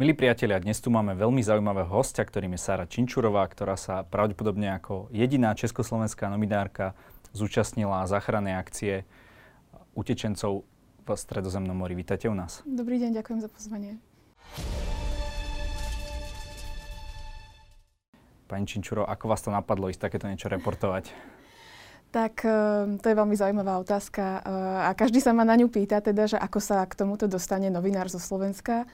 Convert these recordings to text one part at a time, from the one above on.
Milí priatelia, dnes tu máme veľmi zaujímavého hostia, ktorým je Sára Činčurová, ktorá sa pravdepodobne ako jediná československá nominárka zúčastnila záchrannej akcie utečencov v Stredozemnom mori. Vítajte u nás. Dobrý deň, ďakujem za pozvanie. Pani Činčuro, ako vás to napadlo ísť takéto niečo reportovať? Tak eh, to je veľmi zaujímavá otázka eh, a každý sa ma na ňu pýta, teda, že ako sa k tomuto dostane novinár zo Slovenska.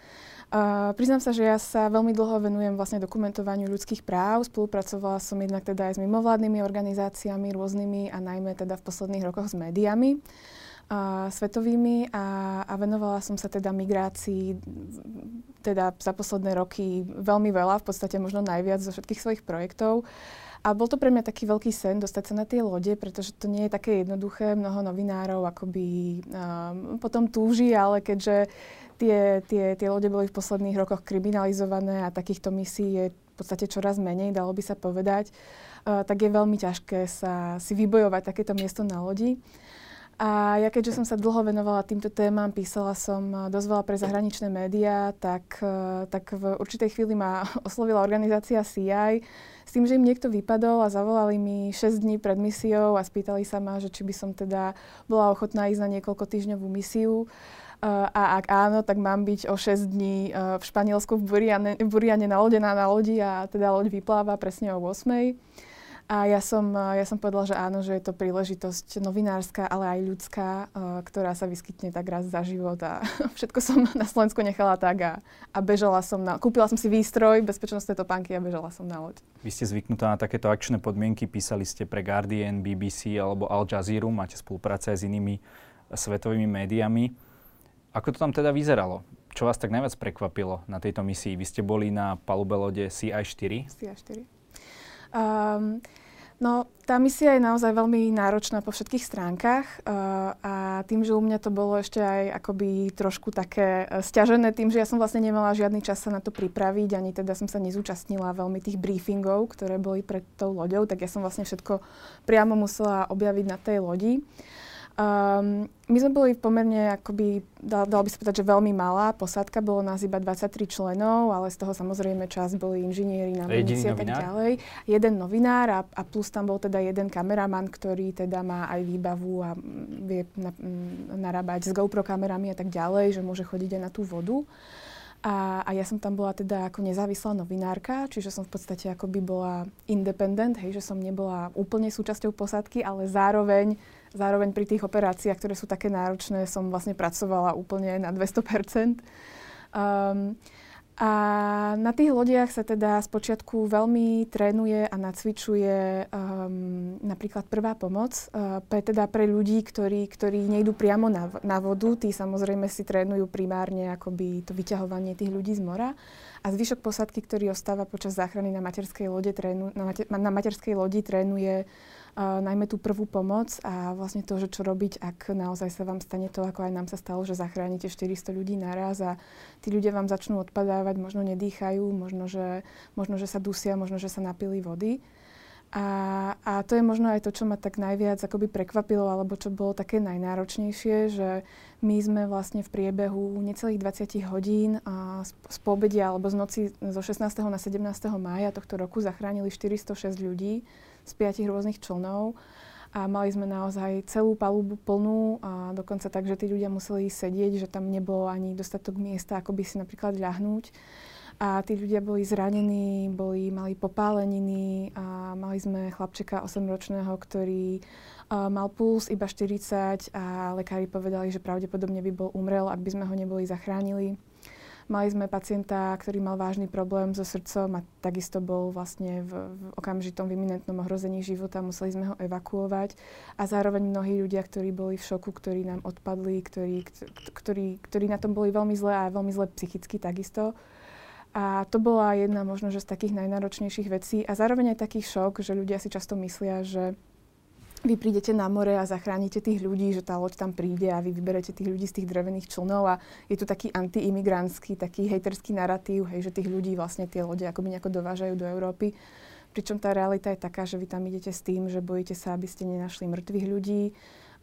Uh, priznám sa, že ja sa veľmi dlho venujem vlastne dokumentovaniu ľudských práv. Spolupracovala som jednak teda aj s mimovládnymi organizáciami rôznymi a najmä teda v posledných rokoch s médiami uh, svetovými a, a venovala som sa teda migrácii teda za posledné roky veľmi veľa, v podstate možno najviac zo všetkých svojich projektov. A bol to pre mňa taký veľký sen dostať sa na tie lode, pretože to nie je také jednoduché. Mnoho novinárov akoby um, potom túži, ale keďže tie, tie, tie lode boli v posledných rokoch kriminalizované a takýchto misií je v podstate čoraz menej, dalo by sa povedať, uh, tak je veľmi ťažké sa si vybojovať takéto miesto na lodi. A ja keďže som sa dlho venovala týmto témam, písala som uh, dosť veľa pre zahraničné médiá, tak, uh, tak v určitej chvíli ma oslovila organizácia CI s tým, že im niekto vypadol a zavolali mi 6 dní pred misiou a spýtali sa ma, že či by som teda bola ochotná ísť na niekoľko týždňovú misiu. Uh, a ak áno, tak mám byť o 6 dní v Španielsku v Buriane, v Buriane nalodená na lodi a teda loď vypláva presne o 8. A ja som, ja som povedala, že áno, že je to príležitosť novinárska, ale aj ľudská, ktorá sa vyskytne tak raz za život a všetko som na Slovensku nechala tak a, a bežala som na... Kúpila som si výstroj, bezpečnostné topánky a bežala som na loď. Vy ste zvyknutá na takéto akčné podmienky, písali ste pre Guardian, BBC alebo Al Jazeera, máte spolupráce aj s inými svetovými médiami. Ako to tam teda vyzeralo? Čo vás tak najviac prekvapilo na tejto misii? Vy ste boli na palube lode CI-4? CI-4. Um, no, tá misia je naozaj veľmi náročná po všetkých stránkach uh, a tým, že u mňa to bolo ešte aj akoby trošku také uh, stiažené tým, že ja som vlastne nemala žiadny čas sa na to pripraviť, ani teda som sa nezúčastnila veľmi tých briefingov, ktoré boli pred tou loďou, tak ja som vlastne všetko priamo musela objaviť na tej lodi. Um, my sme boli pomerne, akoby, dal, dal by sa povedať, že veľmi malá posádka, bolo nás iba 23 členov, ale z toho samozrejme čas boli inžinieri, námorníci a tak ďalej. Jeden novinár a, a plus tam bol teda jeden kameraman, ktorý teda má aj výbavu a vie na, narábať s GoPro kamerami a tak ďalej, že môže chodiť aj na tú vodu. A, a ja som tam bola teda ako nezávislá novinárka, čiže som v podstate akoby bola independent, hej, že som nebola úplne súčasťou posádky, ale zároveň Zároveň pri tých operáciách, ktoré sú také náročné, som vlastne pracovala úplne na 200%. Um, a na tých lodiach sa teda spočiatku veľmi trénuje a nacvičuje um, napríklad prvá pomoc. Uh, pre, teda pre ľudí, ktorí, ktorí nejdú priamo na, na vodu, tí samozrejme si trénujú primárne akoby to vyťahovanie tých ľudí z mora. A zvyšok posádky, ktorý ostáva počas záchrany na materskej, lode, trénu, na, mater, na materskej lodi, trénuje uh, najmä tú prvú pomoc a vlastne to, že čo robiť, ak naozaj sa vám stane to, ako aj nám sa stalo, že zachránite 400 ľudí naraz a tí ľudia vám začnú odpadávať, možno nedýchajú, možno že, možno, že sa dusia, možno, že sa napili vody. A, a to je možno aj to, čo ma tak najviac akoby prekvapilo, alebo čo bolo také najnáročnejšie, že my sme vlastne v priebehu necelých 20 hodín a z, z pobedia alebo z noci zo 16. na 17. mája tohto roku zachránili 406 ľudí z piatich rôznych člnov a mali sme naozaj celú palubu plnú a dokonca tak, že tí ľudia museli sedieť, že tam nebolo ani dostatok miesta, ako by si napríklad ľahnúť. A tí ľudia boli zranení, boli, mali popáleniny a mali sme chlapčeka 8-ročného, ktorý uh, mal puls iba 40 a lekári povedali, že pravdepodobne by bol umrel, ak by sme ho neboli zachránili. Mali sme pacienta, ktorý mal vážny problém so srdcom a takisto bol vlastne v, v okamžitom vyminentnom ohrození života, museli sme ho evakuovať. A zároveň mnohí ľudia, ktorí boli v šoku, ktorí nám odpadli, ktorí, ktorí, ktorí na tom boli veľmi zle a veľmi zle psychicky takisto. A to bola jedna možno, že z takých najnáročnejších vecí. A zároveň aj taký šok, že ľudia si často myslia, že vy prídete na more a zachránite tých ľudí, že tá loď tam príde a vy vyberete tých ľudí z tých drevených člnov a je tu taký antiimigrantský, taký hejterský narratív, hej, že tých ľudí vlastne tie lode akoby nejako dovážajú do Európy. Pričom tá realita je taká, že vy tam idete s tým, že bojíte sa, aby ste nenašli mŕtvych ľudí,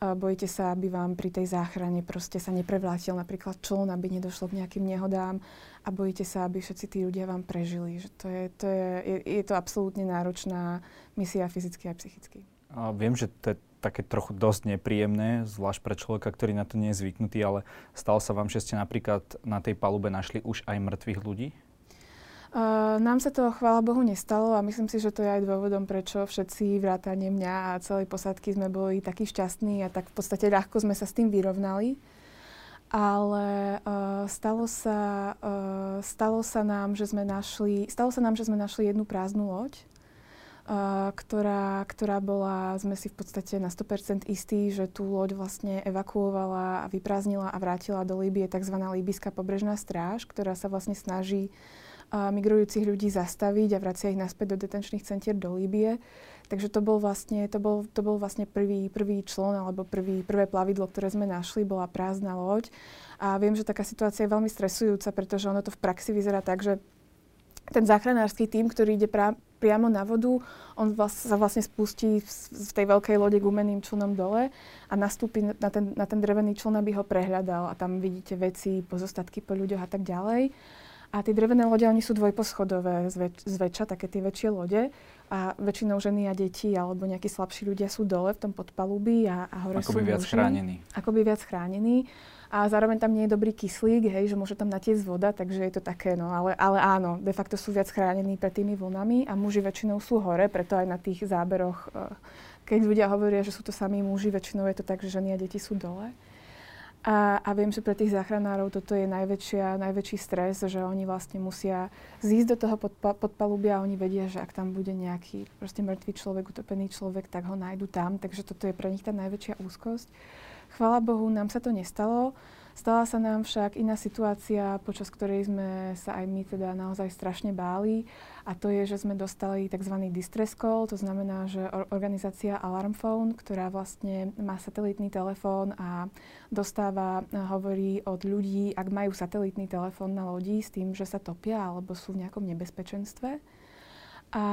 bojíte sa, aby vám pri tej záchrane proste sa neprevlátil napríklad čln, aby nedošlo k nejakým nehodám a bojíte sa, aby všetci tí ľudia vám prežili. Že to je, to je, je, je to absolútne náročná misia fyzicky a psychicky. A viem, že to je také trochu dosť nepríjemné, zvlášť pre človeka, ktorý na to nie je zvyknutý, ale stalo sa vám, že ste napríklad na tej palube našli už aj mŕtvych ľudí? Uh, nám sa to, chvála Bohu, nestalo a myslím si, že to je aj dôvodom, prečo všetci vrátane mňa a celej posádky sme boli takí šťastní a tak v podstate ľahko sme sa s tým vyrovnali. Ale uh, stalo, sa, uh, stalo sa nám, že sme našli, stalo sa nám, že sme našli jednu prázdnu loď, ktorá, ktorá bola, sme si v podstate na 100% istí, že tú loď vlastne evakuovala a vyprázdnila a vrátila do Líbie tzv. Líbyská pobrežná stráž, ktorá sa vlastne snaží migrujúcich ľudí zastaviť a vracia ich naspäť do detenčných centier do Líbie. Takže to bol vlastne, to bol, to bol vlastne prvý, prvý člon alebo prvý, prvé plavidlo, ktoré sme našli, bola prázdna loď. A viem, že taká situácia je veľmi stresujúca, pretože ono to v praxi vyzerá tak, že ten záchranársky tím, ktorý ide pra, priamo na vodu, on vlast, sa vlastne spustí v, v tej veľkej lode gumeným člnom dole a nastúpi na ten, na ten drevený čln, aby ho prehľadal a tam vidíte veci, pozostatky po ľuďoch a tak ďalej. A tie drevené lode, oni sú dvojposchodové zväč- zväčša, také tie väčšie lode. A väčšinou ženy a deti alebo nejakí slabší ľudia sú dole v tom podpalubí a, a hore Ako sú viac muži. chránení. Ako by viac chránení. A zároveň tam nie je dobrý kyslík, hej, že môže tam natiecť voda, takže je to také, no ale, ale áno, de facto sú viac chránení pred tými vlnami a muži väčšinou sú hore, preto aj na tých záberoch, eh, keď ľudia hovoria, že sú to samí muži, väčšinou je to tak, že ženy a deti sú dole. A, a viem, že pre tých záchranárov toto je najväčšia, najväčší stres, že oni vlastne musia zísť do toho podpa- podpalubia a oni vedia, že ak tam bude nejaký proste mŕtvý človek, utopený človek, tak ho nájdu tam. Takže toto je pre nich tá najväčšia úzkosť. Chvala Bohu, nám sa to nestalo. Stala sa nám však iná situácia, počas ktorej sme sa aj my teda naozaj strašne báli a to je, že sme dostali tzv. distress call, to znamená, že organizácia Alarm Phone, ktorá vlastne má satelitný telefón a dostáva, hovorí od ľudí, ak majú satelitný telefón na lodi s tým, že sa topia alebo sú v nejakom nebezpečenstve, a,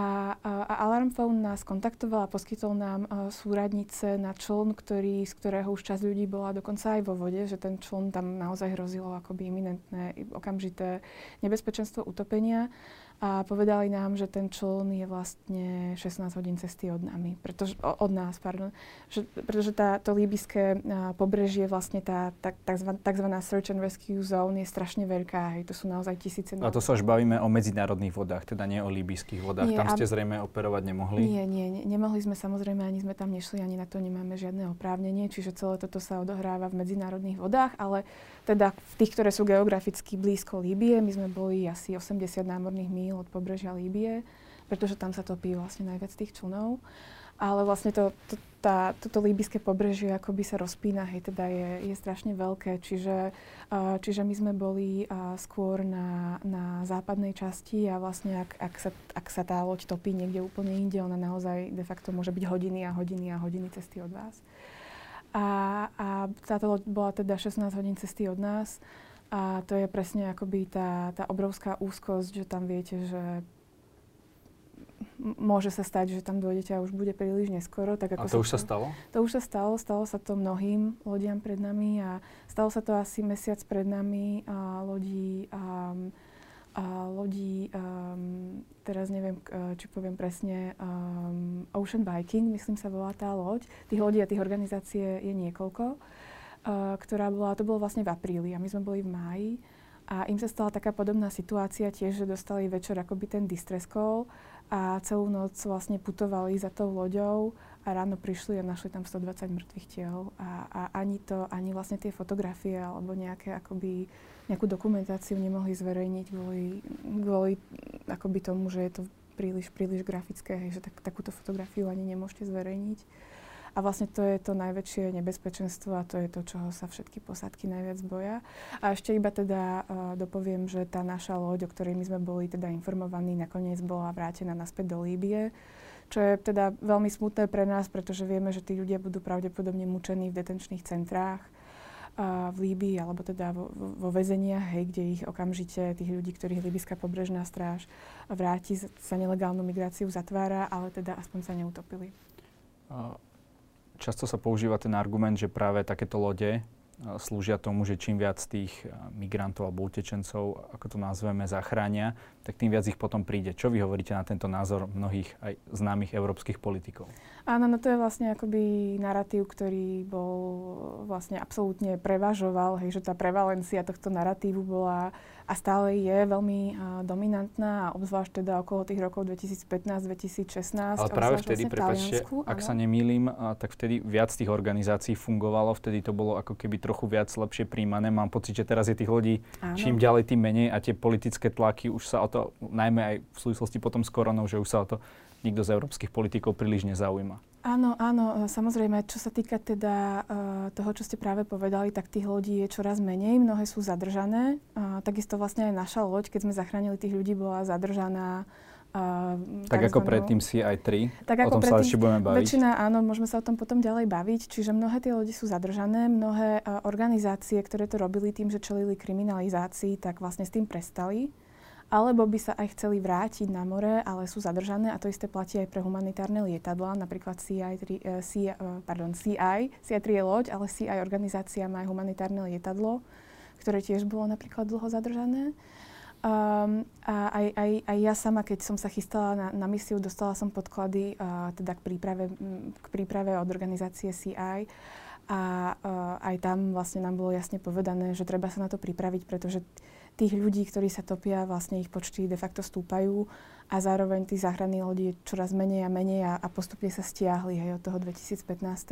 a, a Phone nás kontaktoval a poskytol nám uh, súradnice na čln, ktorý, z ktorého už časť ľudí bola dokonca aj vo vode, že ten čln tam naozaj hrozilo akoby iminentné, okamžité nebezpečenstvo utopenia a povedali nám, že ten čln je vlastne 16 hodín cesty od nami, pretože, od nás, pardon, že, pretože tá, to líbyské pobrežie, vlastne tá, tá tzv. tzv. search and rescue zone je strašne veľká, hej, to sú naozaj tisíce... A to sa už bavíme o medzinárodných vodách, teda nie o líbyských vodách, nie, tam ste zrejme operovať nemohli? Nie, nie, nie, nemohli sme samozrejme, ani sme tam nešli, ani na to nemáme žiadne oprávnenie, čiže celé toto sa odohráva v medzinárodných vodách, ale teda v tých, ktoré sú geograficky blízko Líbie, my sme boli asi 80 námorných míl od pobrežia Líbie, pretože tam sa topí vlastne najviac tých člnov. Ale vlastne to, to, tá, toto líbyské pobrežie akoby sa rozpína, hej, teda je, je strašne veľké, čiže, uh, čiže my sme boli uh, skôr na, na západnej časti a vlastne ak, ak, sa, ak sa tá loď topí niekde úplne inde, ona naozaj de facto môže byť hodiny a hodiny a hodiny cesty od vás. A, a táto loď bola teda 16 hodín cesty od nás. A to je presne akoby tá, tá obrovská úzkosť, že tam viete, že môže sa stať, že tam dojdete a už bude príliš neskoro. Tak ako a to už sa stalo? To už sa stalo. Stalo sa to mnohým lodiam pred nami a stalo sa to asi mesiac pred nami a lodí a a lodí, um, teraz neviem, či poviem presne, um, Ocean Viking, myslím sa volá tá loď. Tých lodí a tých organizácie je niekoľko, ktorá bola, to bolo vlastne v apríli a my sme boli v máji. A im sa stala taká podobná situácia tiež, že dostali večer akoby ten distress call a celú noc vlastne putovali za tou loďou a ráno prišli a našli tam 120 mŕtvych tiel a, a ani to, ani vlastne tie fotografie alebo nejaké akoby nejakú dokumentáciu nemohli zverejniť kvôli, kvôli akoby tomu, že je to príliš, príliš grafické, hej, že tak, takúto fotografiu ani nemôžete zverejniť. A vlastne to je to najväčšie nebezpečenstvo a to je to, čoho sa všetky posádky najviac boja. A ešte iba teda uh, dopoviem, že tá naša loď, o ktorej my sme boli teda informovaní, nakoniec bola vrátená naspäť do Líbie, čo je teda veľmi smutné pre nás, pretože vieme, že tí ľudia budú pravdepodobne mučení v detenčných centrách v Líbii, alebo teda vo, vo väzeniach, hej, kde ich okamžite, tých ľudí, ktorých Líbyská pobrežná stráž vráti, sa nelegálnu migráciu zatvára, ale teda aspoň sa neutopili. Často sa používa ten argument, že práve takéto lode slúžia tomu, že čím viac tých migrantov alebo utečencov, ako to nazveme, zachránia, tak tým viac ich potom príde. Čo vy hovoríte na tento názor mnohých aj známych európskych politikov? Áno, no to je vlastne akoby narratív, ktorý bol vlastne absolútne prevažoval, hej, že tá prevalencia tohto narratívu bola a stále je veľmi uh, dominantná, a obzvlášť teda okolo tých rokov 2015-2016. Ale práve vtedy, vlastne prepáčte, ak sa nemýlim, tak vtedy viac tých organizácií fungovalo, vtedy to bolo ako keby trochu viac lepšie príjmané. Mám pocit, že teraz je tých ľudí áno. čím ďalej, tým menej a tie politické tlaky už sa o to, najmä aj v súvislosti potom s koronou, že už sa o to nikto z európskych politikov príliš nezaujíma. Áno, áno, e, samozrejme, čo sa týka teda uh, toho, čo ste práve povedali, tak tých ľudí je čoraz menej, mnohé sú zadržané. Uh, takisto vlastne aj naša loď, keď sme zachránili tých ľudí, bola zadržaná Uh, tak ako predtým CI3, tak o tom sa ešte budeme baviť. Väčšina, áno, môžeme sa o tom potom ďalej baviť. Čiže mnohé tie lodi sú zadržané, mnohé uh, organizácie, ktoré to robili tým, že čelili kriminalizácii, tak vlastne s tým prestali alebo by sa aj chceli vrátiť na more, ale sú zadržané a to isté platí aj pre humanitárne lietadla, napríklad CI, uh, CI, uh, pardon, CI, CI3 je loď, ale CI organizácia má aj humanitárne lietadlo, ktoré tiež bolo napríklad dlho zadržané. Um, a aj, aj, aj ja sama, keď som sa chystala na, na misiu, dostala som podklady uh, teda k príprave, k príprave od organizácie CI a uh, aj tam vlastne nám bolo jasne povedané, že treba sa na to pripraviť, pretože tých ľudí, ktorí sa topia, vlastne ich počty de facto stúpajú a zároveň tých záchranných je čoraz menej a menej a, a postupne sa stiahli aj od toho 2015.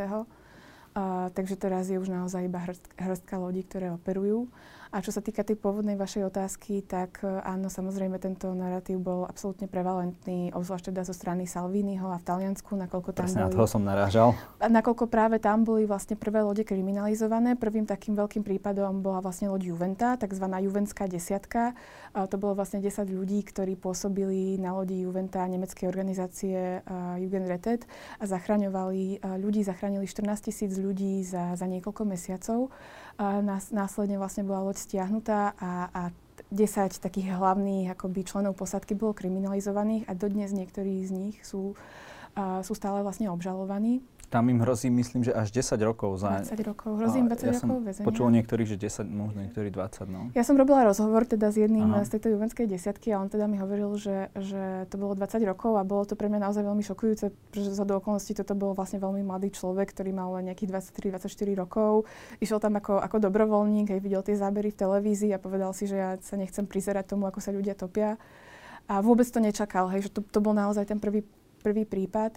Uh, takže teraz je už naozaj iba hrstka lodí, ktoré operujú. A čo sa týka tej pôvodnej vašej otázky, tak e, áno, samozrejme tento narratív bol absolútne prevalentný, obzvlášť teda zo strany Salviniho a v Taliansku, nakoľko tam Presne boli... na toho som narážal. Nakoľko práve tam boli vlastne prvé lode kriminalizované. Prvým takým veľkým prípadom bola vlastne loď Juventa, tzv. Juvenská desiatka. A to bolo vlastne 10 ľudí, ktorí pôsobili na lodi Juventa nemeckej organizácie uh, Jugendrettet a zachraňovali uh, ľudí, zachránili 14 tisíc ľudí za, za niekoľko mesiacov. Nás, následne vlastne bola loď stiahnutá a, a 10 takých hlavných akoby členov posadky bolo kriminalizovaných a dodnes niektorí z nich sú, uh, sú stále vlastne obžalovaní. Tam im hrozí, myslím, že až 10 rokov. Za... 20 rokov. Hrozí im 20 ja rokov väzenia. počul niektorých, že 10, možno niektorí 20. No. Ja som robila rozhovor teda s jedným Aha. z tejto juvenskej desiatky a on teda mi hovoril, že, že to bolo 20 rokov a bolo to pre mňa naozaj veľmi šokujúce, pretože za do okolností toto bol vlastne veľmi mladý človek, ktorý mal len nejakých 23-24 rokov. Išiel tam ako, ako dobrovoľník, aj videl tie zábery v televízii a povedal si, že ja sa nechcem prizerať tomu, ako sa ľudia topia. A vôbec to nečakal, hej, že to, to bol naozaj ten prvý, prvý prípad.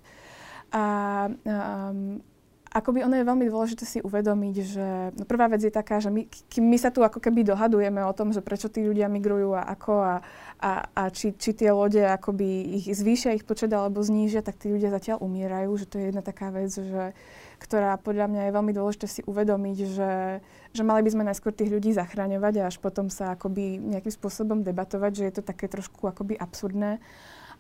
A um, akoby ono je veľmi dôležité si uvedomiť, že no prvá vec je taká, že my, my sa tu ako keby dohadujeme o tom, že prečo tí ľudia migrujú a ako a, a, a či, či tie lode akoby ich zvýšia ich počet alebo znížia, tak tí ľudia zatiaľ umierajú, že to je jedna taká vec, že, ktorá podľa mňa je veľmi dôležité si uvedomiť, že, že mali by sme najskôr tých ľudí zachraňovať a až potom sa akoby nejakým spôsobom debatovať, že je to také trošku akoby absurdné.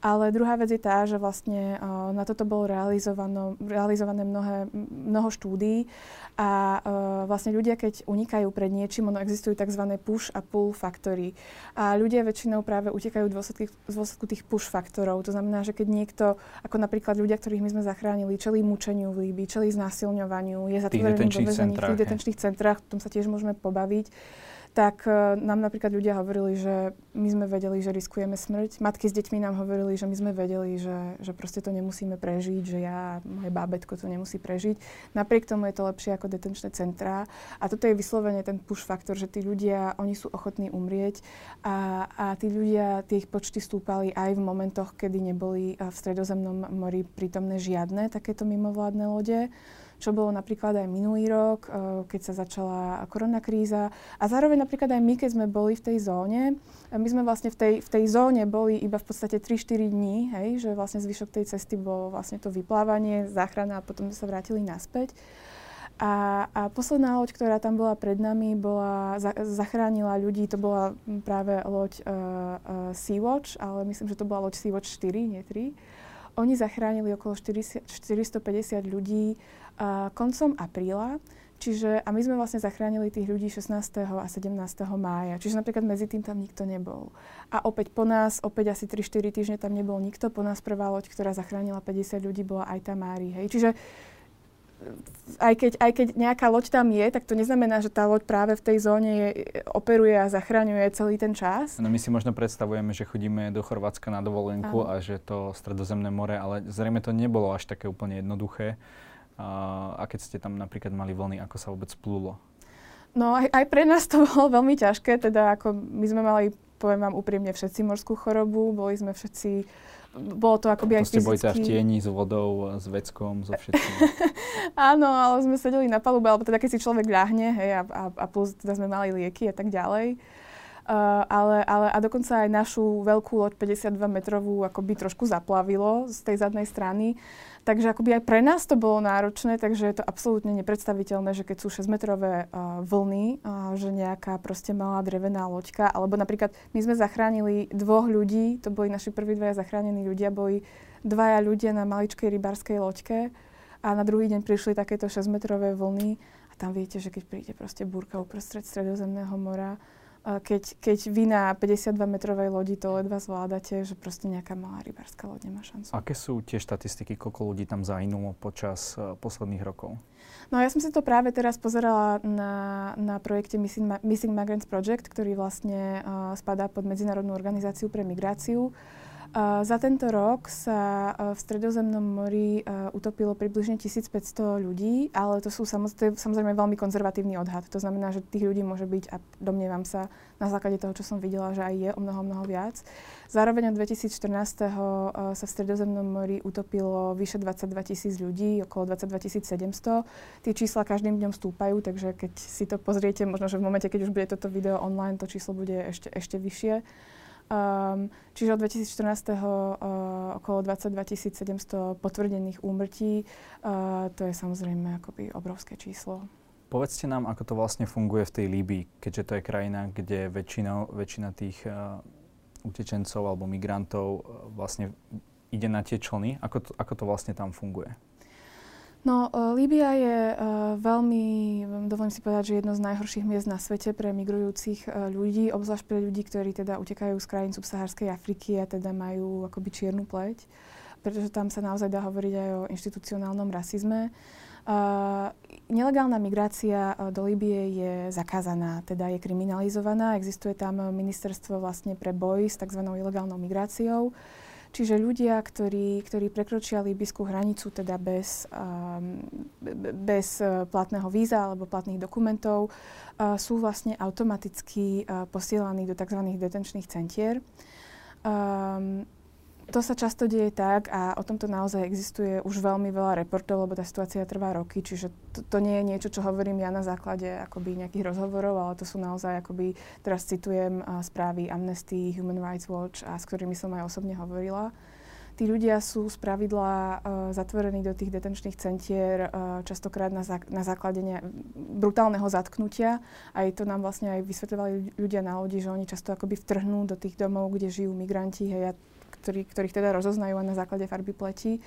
Ale druhá vec je tá, že vlastne uh, na toto bolo realizované mnohé, mnoho štúdií a uh, vlastne ľudia, keď unikajú pred niečím, ono existujú tzv. push a pull faktory. A ľudia väčšinou práve utekajú v dôsledku, v dôsledku tých push faktorov. To znamená, že keď niekto, ako napríklad ľudia, ktorých my sme zachránili, čelí mučeniu v Líbii, čelí znásilňovaniu, je zatvorený v tých detenčných centrách, o tom sa tiež môžeme pobaviť, tak uh, nám napríklad ľudia hovorili, že my sme vedeli, že riskujeme smrť. Matky s deťmi nám hovorili, že my sme vedeli, že, že proste to nemusíme prežiť, že ja, moje bábetko to nemusí prežiť. Napriek tomu je to lepšie ako detenčné centrá. A toto je vyslovene ten push faktor, že tí ľudia, oni sú ochotní umrieť a, a tí ľudia, tie ich počty stúpali aj v momentoch, kedy neboli v stredozemnom mori prítomné žiadne takéto mimovládne lode čo bolo napríklad aj minulý rok, eh, keď sa začala koronakríza. A zároveň napríklad aj my, keď sme boli v tej zóne, my sme vlastne v tej, v tej zóne boli iba v podstate 3-4 dní, hej, že vlastne zvyšok tej cesty bolo vlastne to vyplávanie, záchrana a potom sme sa vrátili naspäť. A, a posledná loď, ktorá tam bola pred nami, bola, za, zachránila ľudí, to bola práve loď uh, uh, Sea-Watch, ale myslím, že to bola loď Sea-Watch 4, nie 3. Oni zachránili okolo 40, 450 ľudí uh, koncom apríla. Čiže, a my sme vlastne zachránili tých ľudí 16. a 17. mája. Čiže napríklad medzi tým tam nikto nebol. A opäť po nás, opäť asi 3-4 týždne tam nebol nikto. Po nás prvá loď, ktorá zachránila 50 ľudí, bola aj tá Mári. Hej. Čiže aj keď, aj keď nejaká loď tam je, tak to neznamená, že tá loď práve v tej zóne je, operuje a zachraňuje celý ten čas. No my si možno predstavujeme, že chodíme do Chorvátska na dovolenku a, a že to stredozemné more, ale zrejme to nebolo až také úplne jednoduché. A, a keď ste tam napríklad mali vlny, ako sa vôbec plulo? No aj, aj pre nás to bolo veľmi ťažké, teda ako my sme mali, poviem vám úprimne, všetci morskú chorobu, boli sme všetci bolo to akoby aj fyzicky... boli teda v tieni s vodou, s veckom, so všetkým. Áno, ale sme sedeli na palube, alebo teda keď si človek ľahne, hej, a, a, a plus teda sme mali lieky a tak ďalej. Uh, ale, ale a dokonca aj našu veľkú loď 52 metrovú akoby trošku zaplavilo z tej zadnej strany. Takže akoby aj pre nás to bolo náročné, takže je to absolútne nepredstaviteľné, že keď sú 6-metrové uh, vlny, uh, že nejaká proste malá drevená loďka, alebo napríklad my sme zachránili dvoch ľudí, to boli naši prví dvaja zachránení ľudia, boli dvaja ľudia na maličkej rybárskej loďke a na druhý deň prišli takéto 6-metrové vlny a tam viete, že keď príde proste búrka uprostred stredozemného mora, keď, keď vy na 52-metrovej lodi to ledva zvládate, že proste nejaká malá rybárska loď nemá šancu. Aké sú tie štatistiky, koľko ľudí tam zahynulo počas uh, posledných rokov? No ja som si to práve teraz pozerala na, na projekte Missing, Ma- Missing Migrants Project, ktorý vlastne uh, spadá pod Medzinárodnú organizáciu pre migráciu. Uh, za tento rok sa uh, v Stredozemnom mori uh, utopilo približne 1500 ľudí, ale to sú samozrejme veľmi konzervatívny odhad. To znamená, že tých ľudí môže byť, a domnievam sa na základe toho, čo som videla, že aj je o mnoho, mnoho viac. Zároveň od 2014. Uh, sa v Stredozemnom mori utopilo vyše 22 tisíc ľudí, okolo 22 700. Tie čísla každým dňom stúpajú, takže keď si to pozriete, možno, že v momente, keď už bude toto video online, to číslo bude ešte, ešte vyššie. Um, čiže od 2014. Uh, okolo 22 700 potvrdených úmrtí. Uh, to je samozrejme akoby obrovské číslo. Povedzte nám, ako to vlastne funguje v tej Líbii, keďže to je krajina, kde väčšina, väčšina tých uh, utečencov alebo migrantov uh, vlastne ide na tie člny. Ako to, ako to vlastne tam funguje? No, uh, Líbia je uh, veľmi, dovolím si povedať, že jedno z najhorších miest na svete pre migrujúcich uh, ľudí, obzvlášť pre ľudí, ktorí teda utekajú z krajín subsahárskej Afriky a teda majú akoby čiernu pleť, pretože tam sa naozaj dá hovoriť aj o inštitucionálnom rasizme. Uh, nelegálna migrácia uh, do Líbie je zakázaná, teda je kriminalizovaná. Existuje tam ministerstvo vlastne pre boj s tzv. ilegálnou migráciou. Čiže ľudia, ktorí, ktorí prekročia líbyskú hranicu teda bez, um, bez uh, platného víza alebo platných dokumentov, uh, sú vlastne automaticky uh, posielaní do tzv. detenčných centier. Um, to sa často deje tak a o tomto naozaj existuje už veľmi veľa reportov, lebo tá situácia trvá roky, čiže to, to nie je niečo, čo hovorím ja na základe akoby nejakých rozhovorov, ale to sú naozaj akoby, teraz citujem uh, správy Amnesty, Human Rights Watch a s ktorými som aj osobne hovorila. Tí ľudia sú z pravidla uh, zatvorení do tých detenčných centier uh, častokrát na, zá, na základe ne, brutálneho zatknutia. Aj to nám vlastne aj vysvetľovali ľudia na lodi, že oni často akoby vtrhnú do tých domov, kde žijú migranti. Hej, ja ktorý, ktorých teda rozoznajú na základe farby pleti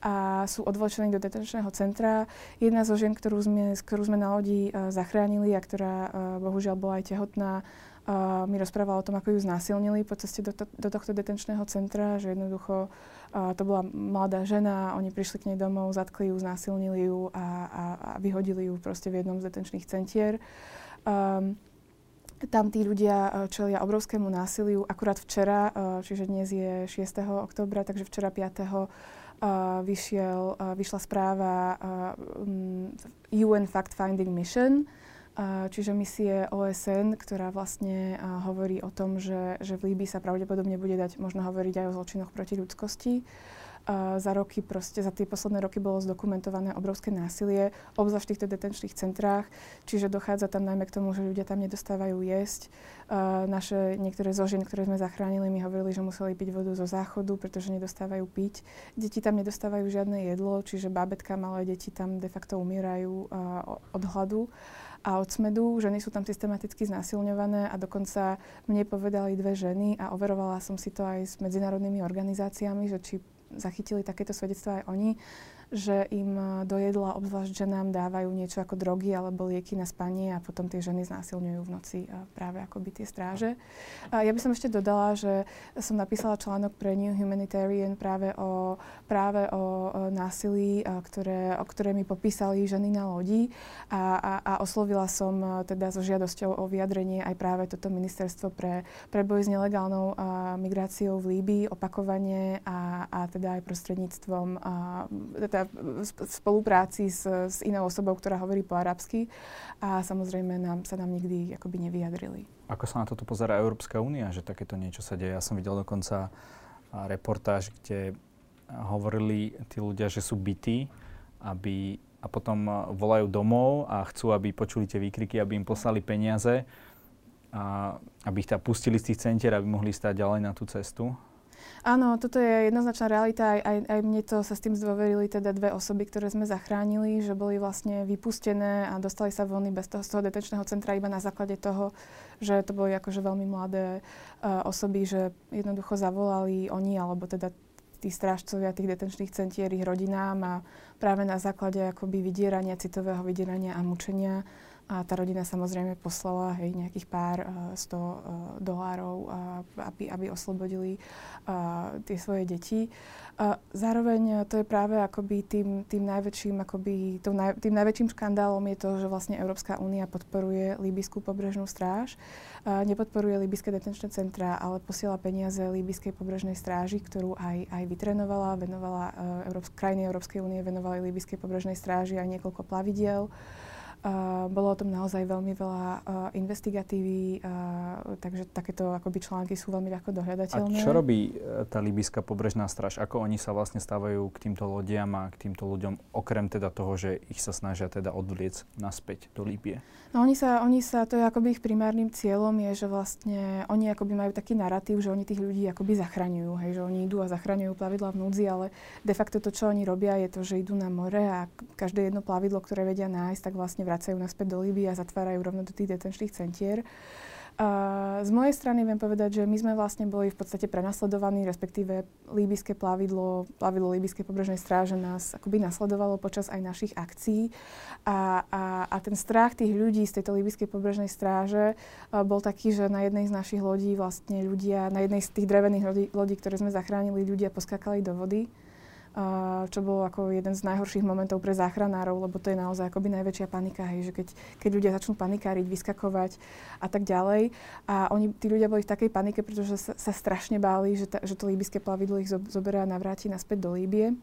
a sú odvlečení do detenčného centra. Jedna zo žien, ktorú sme, ktorú sme na lodi uh, zachránili a ktorá uh, bohužiaľ bola aj tehotná, uh, mi rozprávala o tom, ako ju znásilnili po ceste do, to, do tohto detenčného centra, že jednoducho uh, to bola mladá žena, oni prišli k nej domov, zatkli ju, znásilnili ju a, a, a vyhodili ju proste v jednom z detenčných centier. Um, tam tí ľudia e, čelia obrovskému násiliu. Akurát včera, e, čiže dnes je 6. oktobra, takže včera 5. E, vyšiel, vyšla správa UN Fact Finding Mission, čiže misie OSN, ktorá vlastne hovorí o tom, že, že v Líbii sa pravdepodobne bude dať možno hovoriť aj o zločinoch proti ľudskosti. Za roky, proste za tie posledné roky bolo zdokumentované obrovské násilie, obzvlášť v týchto detenčných centrách, čiže dochádza tam najmä k tomu, že ľudia tam nedostávajú jesť. Naše niektoré zo žien, ktoré sme zachránili, mi hovorili, že museli piť vodu zo záchodu, pretože nedostávajú piť. Deti tam nedostávajú žiadne jedlo, čiže bábetka, malé deti tam de facto umierajú od hladu a od smedu. Ženy sú tam systematicky znásilňované a dokonca mne povedali dve ženy a overovala som si to aj s medzinárodnými organizáciami, že či zachytili takéto svedectvá aj oni, že im dojedla, obzvlášť ženám, dávajú niečo ako drogy alebo lieky na spanie a potom tie ženy znásilňujú v noci práve akoby tie stráže. A ja by som ešte dodala, že som napísala článok pre New Humanitarian práve o, práve o, o násilí, ktoré, o ktoré mi popísali ženy na lodi a, a, a oslovila som teda so žiadosťou o vyjadrenie aj práve toto ministerstvo pre, pre boj s nelegálnou migráciou v Líbii opakovane a, a teda aj prostredníctvom a, teda v spolupráci s, s inou osobou, ktorá hovorí po arabsky a samozrejme nám, sa nám nikdy akoby nevyjadrili. Ako sa na toto pozera Európska únia, že takéto niečo sa deje? Ja som videl dokonca reportáž, kde hovorili tí ľudia, že sú bytí, aby, a potom volajú domov a chcú, aby počuli tie výkriky, aby im poslali peniaze, a aby ich teda pustili z tých centier, aby mohli stať ďalej na tú cestu. Áno, toto je jednoznačná realita. Aj, aj, aj mne to sa s tým zdôverili teda dve osoby, ktoré sme zachránili, že boli vlastne vypustené a dostali sa voľny bez toho, z toho detenčného centra iba na základe toho, že to boli akože veľmi mladé uh, osoby, že jednoducho zavolali oni, alebo teda tí strážcovia tých detenčných centier ich rodinám a práve na základe akoby vydierania, citového vydierania a mučenia a tá rodina samozrejme poslala hej, nejakých pár uh, 100 uh, dolárov, uh, aby, aby oslobodili uh, tie svoje deti. Uh, zároveň to je práve akoby tým, tým najväčším, akoby, naj, tým najväčším škandálom je to, že vlastne Európska únia podporuje Líbyskú pobrežnú stráž. Uh, nepodporuje Líbyské detenčné centra, ale posiela peniaze Líbyskej pobrežnej stráži, ktorú aj, aj vytrenovala, venovala uh, Európsk, krajiny Európskej únie venovali Líbyskej pobrežnej stráži aj niekoľko plavidiel. Uh, bolo o tom naozaj veľmi veľa uh, investigatívy, uh, takže takéto akoby články sú veľmi ľahko dohľadateľné. A čo robí uh, tá libyská pobrežná straž? Ako oni sa vlastne stávajú k týmto lodiam a k týmto ľuďom, okrem teda toho, že ich sa snažia teda odvliec naspäť do Líbie? No oni sa, oni sa, to je akoby ich primárnym cieľom je, že vlastne oni akoby majú taký narratív, že oni tých ľudí akoby zachraňujú, hej, že oni idú a zachraňujú plavidla v núdzi, ale de facto to, čo oni robia, je to, že idú na more a každé jedno plavidlo, ktoré vedia nájsť, tak vlastne vracajú naspäť do Líby a zatvárajú rovno do tých detenčných centier. Z mojej strany viem povedať, že my sme vlastne boli v podstate prenasledovaní, respektíve líbyské plavidlo, plavidlo líbyskej pobrežnej stráže nás akoby nasledovalo počas aj našich akcií. A, a, a ten strach tých ľudí z tejto líbyskej pobrežnej stráže uh, bol taký, že na jednej z našich lodí vlastne ľudia, na jednej z tých drevených lodí, lodí ktoré sme zachránili, ľudia poskakali do vody čo bolo ako jeden z najhorších momentov pre záchranárov, lebo to je naozaj akoby najväčšia panika, hej, že keď, keď ľudia začnú panikáriť, vyskakovať a tak ďalej. A oni, tí ľudia boli v takej panike, pretože sa, sa strašne báli, že, ta, že to líbyské plavidlo ich zoberie a navráti naspäť do Líbie.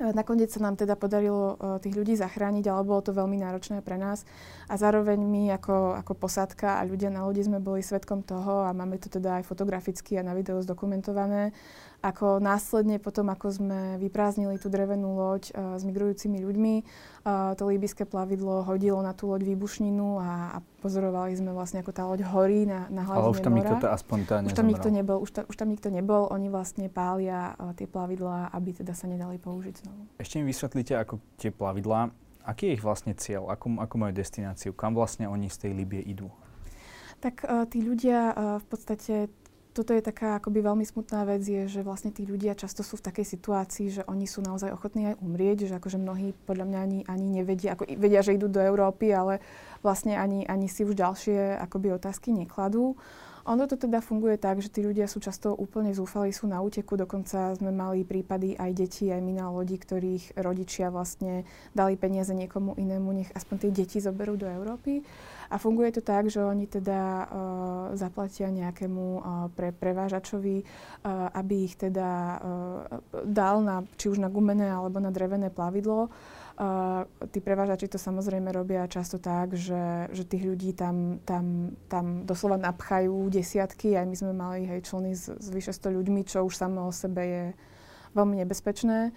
Nakoniec sa nám teda podarilo uh, tých ľudí zachrániť, ale bolo to veľmi náročné pre nás. A zároveň my ako, ako posádka a ľudia na lodi sme boli svetkom toho a máme to teda aj fotograficky a na video zdokumentované, ako následne potom, ako sme vyprázdnili tú drevenú loď uh, s migrujúcimi ľuďmi, uh, to líbyské plavidlo hodilo na tú loď výbušninu a, a pozorovali sme vlastne, ako tá loď horí na, na hladine Ale už tam mora. nikto to aspoň tá už tam nikto nebol, už, ta, už tam nikto nebol. Oni vlastne pália uh, tie plavidlá, aby teda sa nedali použiť znovu. Ešte mi vysvetlíte, ako tie plavidlá, aký je ich vlastne cieľ, ako, ako majú destináciu, kam vlastne oni z tej Libie idú? Tak uh, tí ľudia uh, v podstate toto je taká akoby veľmi smutná vec, je, že vlastne tí ľudia často sú v takej situácii, že oni sú naozaj ochotní aj umrieť, že akože mnohí podľa mňa ani, ani nevedia, ako vedia, že idú do Európy, ale vlastne ani, ani si už ďalšie akoby otázky nekladú. Ono to teda funguje tak, že tí ľudia sú často úplne zúfali, sú na úteku, dokonca sme mali prípady aj detí, aj my lodi, ktorých rodičia vlastne dali peniaze niekomu inému, nech aspoň tie deti zoberú do Európy. A funguje to tak, že oni teda uh, zaplatia nejakému uh, pre, prevážačovi, uh, aby ich teda uh, dal na, či už na gumené alebo na drevené plavidlo. Uh, tí prevážači to samozrejme robia často tak, že, že tých ľudí tam, tam, tam doslova napchajú desiatky. Aj my sme mali hej, člny s, s vyše 100 ľuďmi, čo už samo o sebe je veľmi nebezpečné.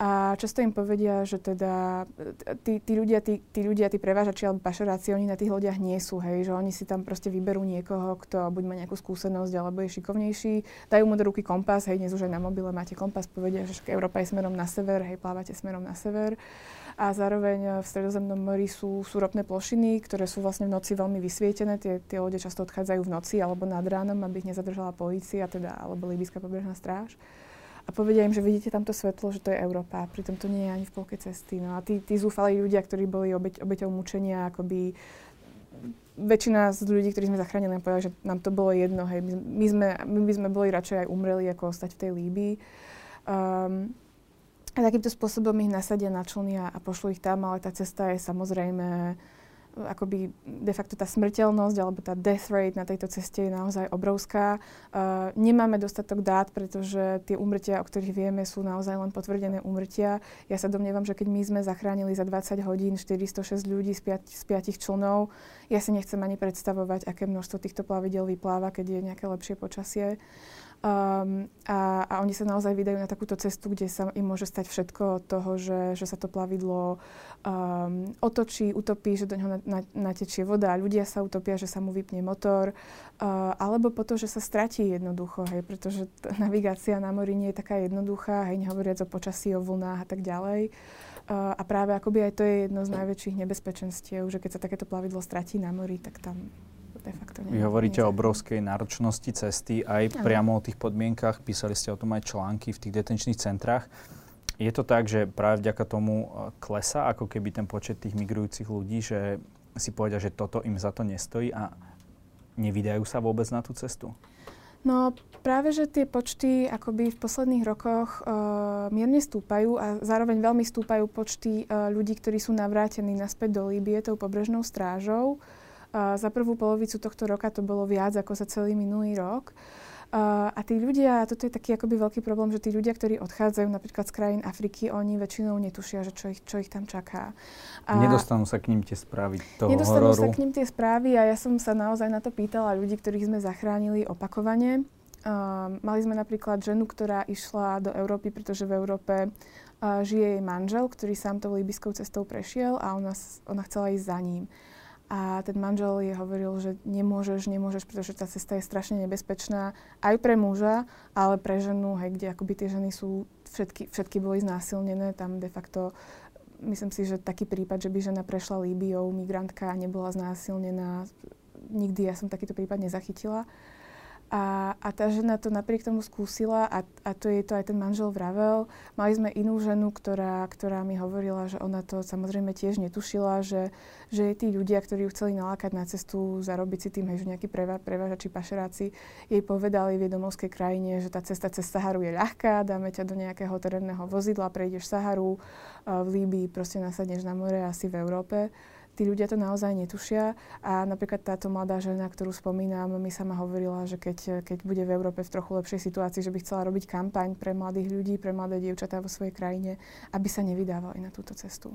A často im povedia, že teda tí, tí, ľudia, tí, tí ľudia, tí prevážači alebo pašeráci, oni na tých lodiach nie sú, hej, že oni si tam proste vyberú niekoho, kto buď má nejakú skúsenosť alebo je šikovnejší, dajú mu do ruky kompas, hej, dnes už aj na mobile máte kompas, povedia, že Európa je smerom na sever, hej, plávate smerom na sever a zároveň eh, v Stredozemnom mori sú, sú ropné plošiny, ktoré sú vlastne v noci veľmi vysvietené. Tie, tie lode často odchádzajú v noci alebo nad ránom, aby ich nezadržala polícia, teda, alebo Líbyská pobrežná stráž. a povedia im, že vidíte tamto svetlo, že to je Európa. Pritom to nie je ani v polke cesty. No a tí, tí zúfali ľudia, ktorí boli obeť, obeťou mučenia, akoby väčšina z ľudí, ktorí sme zachránili, nám povedali, že nám to bolo jedno. Hej. My, my, sme, my by sme boli radšej aj umreli, ako ostať v tej Líbii. Um, a takýmto spôsobom ich nasadia na člny a, a pošlu ich tam, ale tá cesta je samozrejme akoby de facto tá smrteľnosť alebo tá death rate na tejto ceste je naozaj obrovská. Uh, nemáme dostatok dát, pretože tie úmrtia, o ktorých vieme, sú naozaj len potvrdené úmrtia. Ja sa domnievam, že keď my sme zachránili za 20 hodín 406 ľudí z, piat, z 5 člnov, ja si nechcem ani predstavovať, aké množstvo týchto plavidel vypláva, keď je nejaké lepšie počasie. Um, a, a oni sa naozaj vydajú na takúto cestu, kde sa im môže stať všetko od toho, že, že sa to plavidlo um, otočí, utopí, že do neho na, na, natečie voda ľudia sa utopia, že sa mu vypne motor, uh, alebo po to, že sa stratí jednoducho, hej, pretože t- navigácia na mori nie je taká jednoduchá, hej, nehovoriac o počasí, o vlnách a tak ďalej. Uh, a práve akoby aj to je jedno z najväčších nebezpečenstiev, že keď sa takéto plavidlo stratí na mori, tak tam de facto Vy hovoríte o obrovskej náročnosti cesty aj ano. priamo o tých podmienkach. Písali ste o tom aj články v tých detenčných centrách. Je to tak, že práve vďaka tomu e, klesa ako keby ten počet tých migrujúcich ľudí, že si povedia, že toto im za to nestojí a nevydajú sa vôbec na tú cestu? No práve, že tie počty akoby v posledných rokoch uh, mierne stúpajú a zároveň veľmi stúpajú počty uh, ľudí, ktorí sú navrátení naspäť do Líbie tou pobrežnou strážou. Uh, za prvú polovicu tohto roka to bolo viac ako za celý minulý rok. Uh, a tí ľudia, toto je taký akoby veľký problém, že tí ľudia, ktorí odchádzajú napríklad z krajín Afriky, oni väčšinou netušia, že čo ich, čo ich tam čaká. A nedostanú sa k ním tie správy toho nedostanú hororu. sa k ním tie správy a ja som sa naozaj na to pýtala ľudí, ktorých sme zachránili opakovane. Uh, mali sme napríklad ženu, ktorá išla do Európy, pretože v Európe uh, žije jej manžel, ktorý sám tou líbyskou cestou prešiel a ona, ona chcela ísť za ním. A ten manžel jej hovoril, že nemôžeš, nemôžeš, pretože tá cesta je strašne nebezpečná aj pre muža, ale pre ženu, hej, kde akoby tie ženy sú, všetky, všetky boli znásilnené, tam de facto myslím si, že taký prípad, že by žena prešla Líbiou, migrantka a nebola znásilnená, nikdy ja som takýto prípad nezachytila. A, a tá žena to napriek tomu skúsila a, a to je to aj ten manžel vravel. Mali sme inú ženu, ktorá, ktorá mi hovorila, že ona to samozrejme tiež netušila, že, že tí ľudia, ktorí ju chceli nalákať na cestu, zarobiť si tým, že nejakí preva, prevážači, pašeráci, jej povedali v jedomovskej krajine, že tá cesta cez Saharu je ľahká, dáme ťa do nejakého terénneho vozidla, prejdeš Saharu, v Líbii proste nasadneš na more asi v Európe tí ľudia to naozaj netušia. A napríklad táto mladá žena, ktorú spomínam, mi sama hovorila, že keď, keď bude v Európe v trochu lepšej situácii, že by chcela robiť kampaň pre mladých ľudí, pre mladé dievčatá vo svojej krajine, aby sa nevydávali na túto cestu.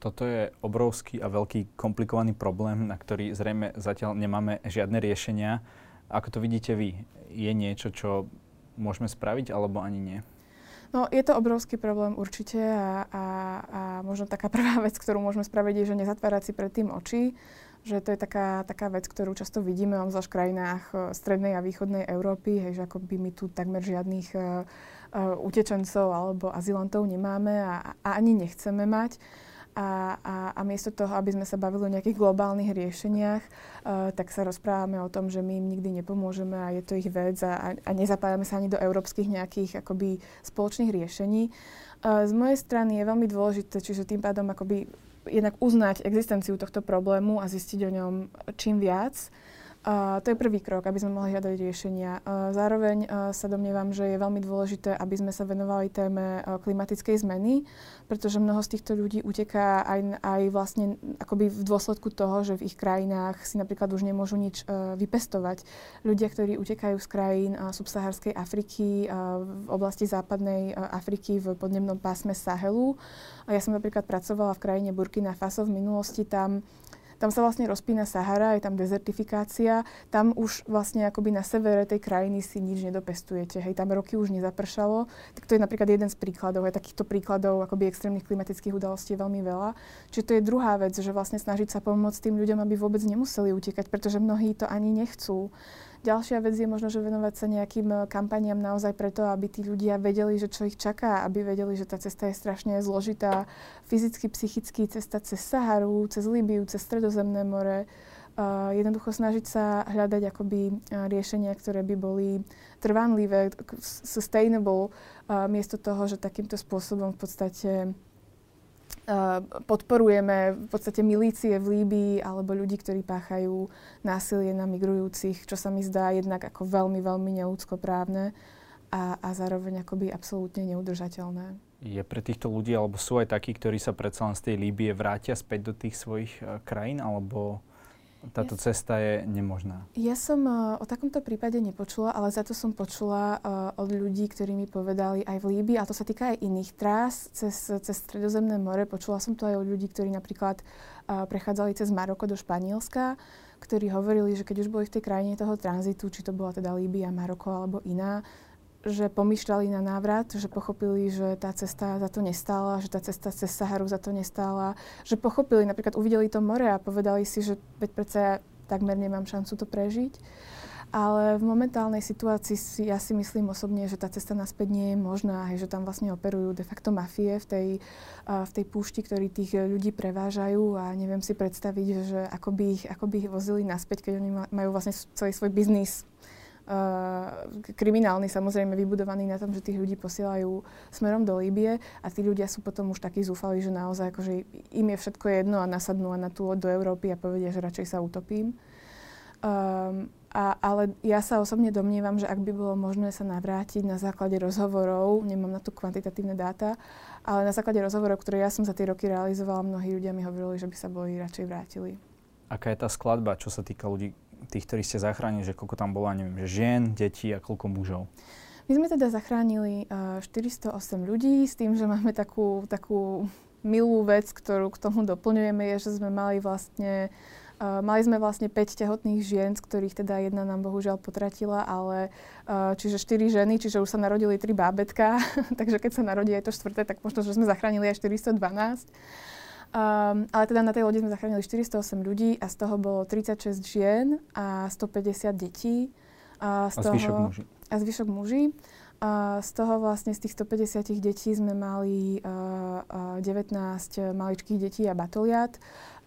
Toto je obrovský a veľký komplikovaný problém, na ktorý zrejme zatiaľ nemáme žiadne riešenia. Ako to vidíte vy? Je niečo, čo môžeme spraviť, alebo ani nie? No, je to obrovský problém určite a, a, a možno taká prvá vec, ktorú môžeme spraviť, je, že nezatvárať si pred tým oči, že to je taká, taká vec, ktorú často vidíme v v krajinách e, strednej a východnej Európy, hej, že ako by my tu takmer žiadnych uh, utečencov alebo azylantov nemáme a, a ani nechceme mať. A, a, a miesto toho, aby sme sa bavili o nejakých globálnych riešeniach, uh, tak sa rozprávame o tom, že my im nikdy nepomôžeme a je to ich vec a, a nezapájame sa ani do európskych nejakých akoby spoločných riešení. Uh, z mojej strany je veľmi dôležité, čiže tým pádom akoby jednak uznať existenciu tohto problému a zistiť o ňom čím viac. To je prvý krok, aby sme mohli hľadať riešenia. Uh, zároveň uh, sa domnievam, že je veľmi dôležité, aby sme sa venovali téme klimatickej zmeny, pretože mnoho z týchto ľudí uteká aj, aj vlastne akoby v dôsledku toho, že v ich krajinách si napríklad už nemôžu nič vypestovať. Ľudia, ktorí utekajú z krajín subsaharskej Afriky, v oblasti západnej Afriky v podnebnom pásme Sahelu. A ja som napríklad pracovala v krajine Burkina Faso v minulosti, tam tam sa vlastne rozpína Sahara, je tam dezertifikácia, tam už vlastne akoby na severe tej krajiny si nič nedopestujete, hej, tam roky už nezapršalo, tak to je napríklad jeden z príkladov, aj takýchto príkladov akoby extrémnych klimatických udalostí je veľmi veľa. Čiže to je druhá vec, že vlastne snažiť sa pomôcť tým ľuďom, aby vôbec nemuseli utekať, pretože mnohí to ani nechcú. Ďalšia vec je možno, že venovať sa nejakým eh, kampaniam naozaj preto, aby tí ľudia vedeli, že čo ich čaká, aby vedeli, že tá cesta je strašne zložitá, fyzicky, psychicky, cesta cez Saharu, cez Líbiu, cez Stredozemné more, Uh, jednoducho snažiť sa hľadať akoby uh, riešenia, ktoré by boli trvanlivé, sustainable, uh, miesto toho, že takýmto spôsobom v podstate podporujeme v podstate milície v Líbii alebo ľudí, ktorí páchajú násilie na migrujúcich, čo sa mi zdá jednak ako veľmi, veľmi neúckoprávne a, a zároveň akoby absolútne neudržateľné. Je pre týchto ľudí, alebo sú aj takí, ktorí sa predsa len z tej Líbie vrátia späť do tých svojich uh, krajín, alebo táto ja, cesta je nemožná? Ja som uh, o takomto prípade nepočula, ale za to som počula uh, od ľudí, ktorí mi povedali aj v Líbii, a to sa týka aj iných trás cez, cez Stredozemné more. Počula som to aj od ľudí, ktorí napríklad uh, prechádzali cez Maroko do Španielska, ktorí hovorili, že keď už boli v tej krajine toho tranzitu, či to bola teda Líbia, Maroko alebo iná, že pomýšľali na návrat, že pochopili, že tá cesta za to nestála, že tá cesta cez Saharu za to nestála, že pochopili, napríklad uvideli to more a povedali si, že veď predsa ja takmer nemám šancu to prežiť. Ale v momentálnej situácii si, ja si myslím osobne, že tá cesta naspäť nie je možná, hej, že tam vlastne operujú de facto mafie v tej, uh, v tej púšti, ktorí tých ľudí prevážajú a neviem si predstaviť, že ako by ich, ako by ich vozili naspäť, keď oni majú vlastne celý svoj biznis kriminálny samozrejme vybudovaný na tom, že tých ľudí posielajú smerom do Líbie a tí ľudia sú potom už takí zúfali, že naozaj akože im je všetko jedno a nasadnú na tú do Európy a povedia, že radšej sa utopím. Um, a, ale ja sa osobne domnievam, že ak by bolo možné sa navrátiť na základe rozhovorov, nemám na to kvantitatívne dáta, ale na základe rozhovorov, ktoré ja som za tie roky realizovala, mnohí ľudia mi hovorili, že by sa boli radšej vrátili. Aká je tá skladba, čo sa týka ľudí, tých, ktorí ste zachránili, že koľko tam bolo, neviem, že žien, detí a koľko mužov? My sme teda zachránili uh, 408 ľudí s tým, že máme takú, takú milú vec, ktorú k tomu doplňujeme, je, že sme mali vlastne Uh, mali sme vlastne 5 tehotných žien, z ktorých teda jedna nám bohužiaľ potratila, ale uh, čiže 4 ženy, čiže už sa narodili 3 bábetka, takže keď sa narodí aj to štvrté, tak možno, že sme zachránili aj 412. Um, ale teda na tej lodi sme zachránili 408 ľudí a z toho bolo 36 žien a 150 detí. A, z a toho, zvyšok muži. A zvyšok muži. A z toho vlastne z tých 150 detí sme mali uh, uh, 19 maličkých detí a batoliat.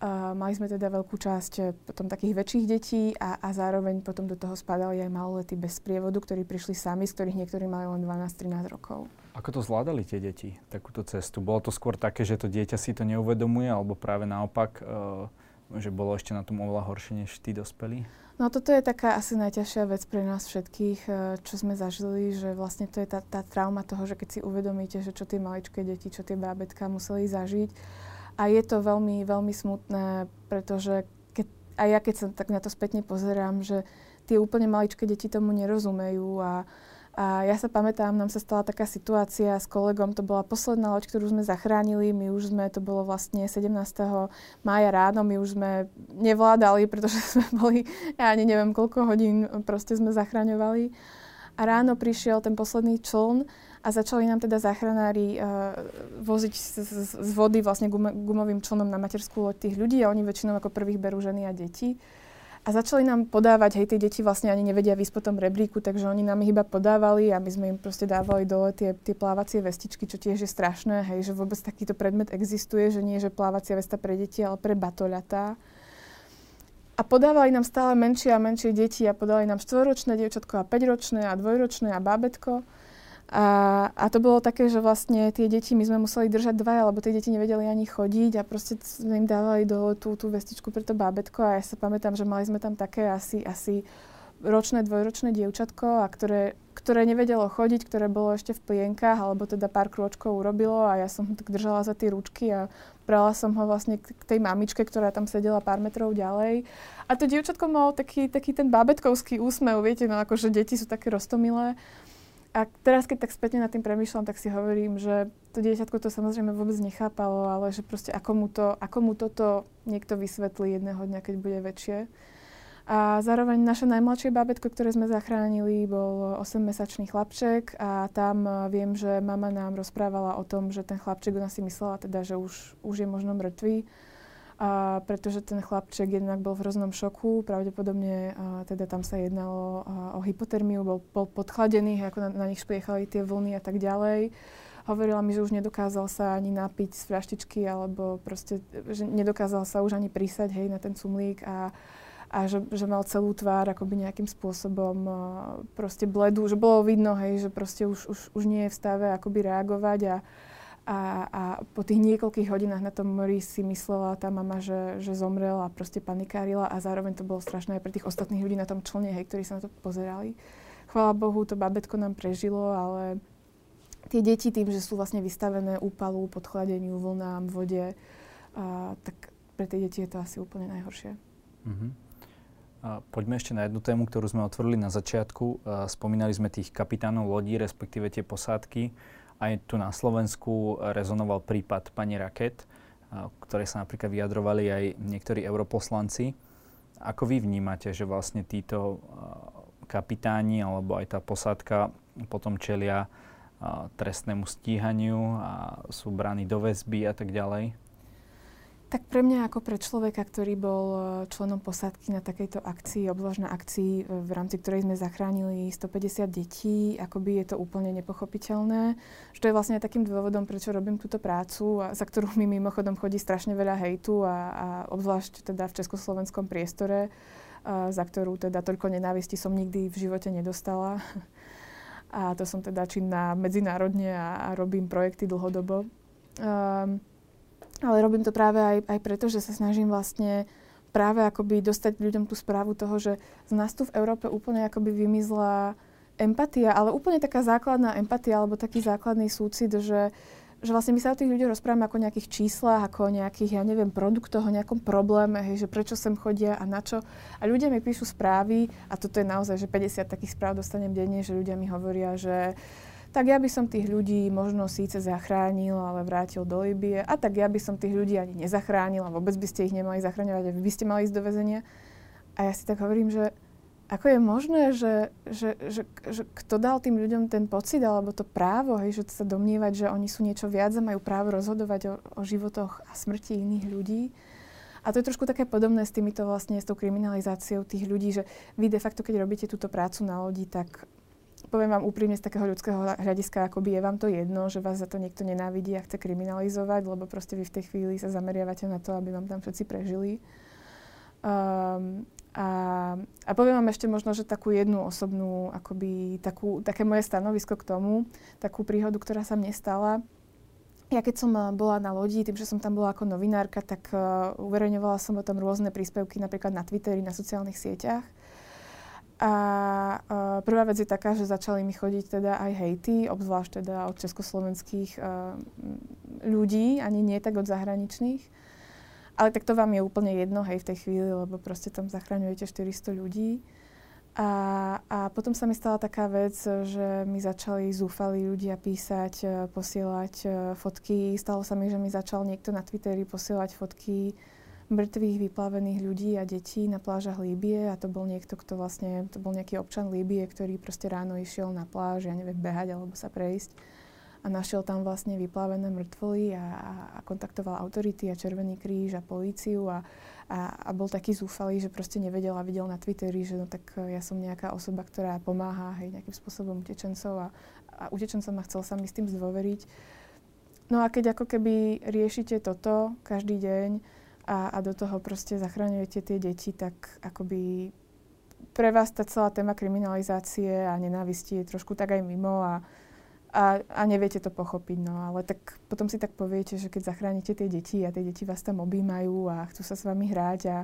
Uh, mali sme teda veľkú časť eh, potom takých väčších detí a, a zároveň potom do toho spadali aj maloletí bez sprievodu, ktorí prišli sami, z ktorých niektorí mali len 12-13 rokov. Ako to zvládali tie deti, takúto cestu? Bolo to skôr také, že to dieťa si to neuvedomuje, alebo práve naopak, uh, že bolo ešte na tom oveľa horšie než tí dospelí? No toto je taká asi najťažšia vec pre nás všetkých, uh, čo sme zažili, že vlastne to je tá, tá trauma toho, že keď si uvedomíte, že čo tie maličké deti, čo tie bábetka museli zažiť. A je to veľmi, veľmi smutné, pretože keď, aj ja keď sa tak na to spätne pozerám, že tie úplne maličké deti tomu nerozumejú a a ja sa pamätám, nám sa stala taká situácia s kolegom, to bola posledná loď, ktorú sme zachránili, my už sme, to bolo vlastne 17. mája ráno, my už sme nevládali, pretože sme boli, ja ani neviem koľko hodín proste sme zachraňovali. A ráno prišiel ten posledný čln a začali nám teda záchranári uh, voziť z, z, z vody vlastne gum, gumovým člnom na materskú loď tých ľudí a oni väčšinou ako prvých berú ženy a deti. A začali nám podávať, hej, tie deti vlastne ani nevedia vysť po tom rebríku, takže oni nám ich iba podávali a my sme im proste dávali dole tie, tie plávacie vestičky, čo tiež je strašné, hej, že vôbec takýto predmet existuje, že nie že plávacia vesta pre deti, ale pre batoľatá. A podávali nám stále menšie a menšie deti a podali nám štvoročné dievčatko a 5-ročné a dvojročné a bábetko. A, a to bolo také, že vlastne tie deti, my sme museli držať dvaja, lebo tie deti nevedeli ani chodiť a proste sme im dávali do tú, tú vestičku pre to bábetko a ja sa pamätám, že mali sme tam také asi, asi ročné, dvojročné dievčatko, a ktoré, ktoré nevedelo chodiť, ktoré bolo ešte v plienkach, alebo teda pár krôčkov urobilo a ja som ho tak držala za tie ručky a brala som ho vlastne k tej mamičke, ktorá tam sedela pár metrov ďalej. A to dievčatko malo taký, taký ten bábetkovský úsmev, viete, no akože deti sú také roztomilé. A teraz, keď tak spätne nad tým premýšľam, tak si hovorím, že to dieťatko to samozrejme vôbec nechápalo, ale že proste ako mu, to, ako mu toto niekto vysvetlí jedného dňa, keď bude väčšie. A zároveň naše najmladšie bábetko, ktoré sme zachránili, bol 8-mesačný chlapček a tam e, viem, že mama nám rozprávala o tom, že ten chlapček, ona si myslela teda, že už, už je možno mŕtvý a pretože ten chlapček jednak bol v hroznom šoku, pravdepodobne a teda tam sa jednalo a, o hypotermiu, bol, bol podchladený, ako na, na nich špliechali tie vlny a tak ďalej. Hovorila mi, že už nedokázal sa ani napiť z fľaštičky, alebo proste, že nedokázal sa už ani prísať, hej, na ten cumlík a, a že, že mal celú tvár akoby nejakým spôsobom uh, proste bledu, že bolo vidno, hej, že proste už, už, už nie je v stave akoby reagovať a, a, a po tých niekoľkých hodinách na tom mori si myslela tá mama, že, že a proste panikárila a zároveň to bolo strašné aj pre tých ostatných ľudí na tom člne, hej, ktorí sa na to pozerali. Chvála Bohu, to babetko nám prežilo, ale tie deti tým, že sú vlastne vystavené úpalu, podchladeniu, vlnám, vode, a, tak pre tie deti je to asi úplne najhoršie. Mm-hmm. A poďme ešte na jednu tému, ktorú sme otvorili na začiatku. Spomínali sme tých kapitánov lodí, respektíve tie posádky. Aj tu na Slovensku rezonoval prípad pani Raket, ktoré sa napríklad vyjadrovali aj niektorí europoslanci. Ako vy vnímate, že vlastne títo kapitáni alebo aj tá posádka potom čelia trestnému stíhaniu a sú bráni do väzby a tak ďalej? Tak pre mňa ako pre človeka, ktorý bol e, členom posádky na takejto akcii, obzvlášť na akcii, e, v rámci ktorej sme zachránili 150 detí, akoby je to úplne nepochopiteľné. Že to je vlastne takým dôvodom, prečo robím túto prácu, a za ktorú mi mimochodom chodí strašne veľa hejtu a, a obzvlášť teda v československom priestore, a za ktorú teda toľko nenávisti som nikdy v živote nedostala. A to som teda činná medzinárodne a, a robím projekty dlhodobo. Um, ale robím to práve aj, aj preto, že sa snažím vlastne práve akoby dostať ľuďom tú správu toho, že z nás tu v Európe úplne akoby vymizla empatia, ale úplne taká základná empatia alebo taký základný súcit, že, že vlastne my sa o tých ľuďoch rozprávame ako o nejakých číslach, ako o nejakých, ja neviem, produktoch, o nejakom probléme, hej, že prečo sem chodia a na čo. A ľudia mi píšu správy, a toto je naozaj, že 50 takých správ dostanem denne, že ľudia mi hovoria, že tak ja by som tých ľudí možno síce zachránil, ale vrátil do Libie. A tak ja by som tých ľudí ani nezachránil a vôbec by ste ich nemali zachraňovať a vy by ste mali ísť do väzenia. A ja si tak hovorím, že ako je možné, že, že, že, že kto dal tým ľuďom ten pocit alebo to právo, hej, že sa domnievať, že oni sú niečo viac a majú právo rozhodovať o, o životoch a smrti iných ľudí. A to je trošku také podobné s týmito vlastne, s tou kriminalizáciou tých ľudí, že vy de facto, keď robíte túto prácu na lodi, tak poviem vám úprimne z takého ľudského hľadiska, akoby je vám to jedno, že vás za to niekto nenávidí a chce kriminalizovať, lebo proste vy v tej chvíli sa zameriavate na to, aby vám tam všetci prežili. Um, a, a poviem vám ešte možno, že takú jednu osobnú, akoby takú, také moje stanovisko k tomu, takú príhodu, ktorá sa mne stala. Ja keď som bola na lodi, tým, že som tam bola ako novinárka, tak uh, uverejňovala som o tom rôzne príspevky napríklad na Twitteri, na sociálnych sieťach. A uh, prvá vec je taká, že začali mi chodiť teda aj hejty, obzvlášť teda od československých uh, ľudí, ani nie tak od zahraničných. Ale tak to vám je úplne jedno, hej, v tej chvíli, lebo proste tam zachraňujete 400 ľudí. A, a potom sa mi stala taká vec, že mi začali zúfali ľudia písať, e, posielať fotky. Stalo sa mi, že mi začal niekto na Twitteri posielať fotky mŕtvych, vyplavených ľudí a detí na plážach Líbie a to bol niekto, kto vlastne, to bol nejaký občan Líbie, ktorý proste ráno išiel na pláž, ja neviem, behať alebo sa prejsť a našiel tam vlastne vyplavené mŕtvoly a, a kontaktoval autority a Červený kríž a políciu a, a, a bol taký zúfalý, že proste nevedel a videl na Twitteri, že no tak ja som nejaká osoba, ktorá pomáha hej, nejakým spôsobom utečencov a, a utečencom a chcel sa mi s tým zdôveriť. No a keď ako keby riešite toto každý deň, a, a do toho proste zachraňujete tie deti, tak akoby pre vás tá celá téma kriminalizácie a nenávisti je trošku tak aj mimo a, a, a neviete to pochopiť. No ale tak potom si tak poviete, že keď zachránite tie deti a tie deti vás tam objímajú a chcú sa s vami hrať a,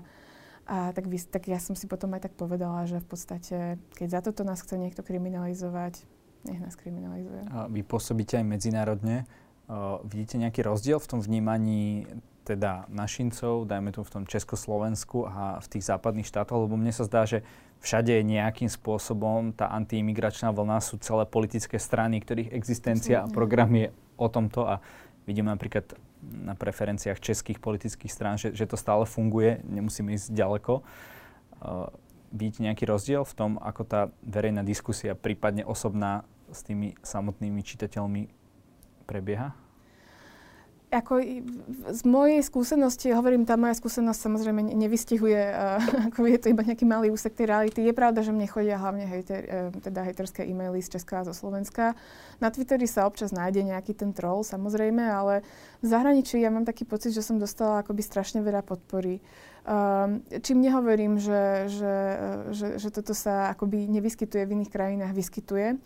a tak, vy, tak ja som si potom aj tak povedala, že v podstate, keď za toto nás chce niekto kriminalizovať, nech nás kriminalizuje. A vy pôsobíte aj medzinárodne. Uh, vidíte nejaký rozdiel v tom vnímaní teda našincov, dajme tu v tom Československu a v tých západných štátoch, lebo mne sa zdá, že všade je nejakým spôsobom tá antiimigračná vlna sú celé politické strany, ktorých existencia a program je o tomto a vidím napríklad na preferenciách českých politických strán, že, že to stále funguje, nemusíme ísť ďaleko. Uh, vidíte nejaký rozdiel v tom, ako tá verejná diskusia, prípadne osobná s tými samotnými čitateľmi prebieha? Ako z mojej skúsenosti, hovorím, tá moja skúsenosť samozrejme nevystihuje, uh, ako je to iba nejaký malý úsek tej reality. Je pravda, že mne chodia hlavne hejter, uh, teda hejterské e-maily z Česka a zo Slovenska. Na Twitteri sa občas nájde nejaký ten troll, samozrejme, ale v zahraničí ja mám taký pocit, že som dostala akoby strašne veľa podpory. Um, čím nehovorím, že, že, že, že toto sa akoby nevyskytuje v iných krajinách, vyskytuje.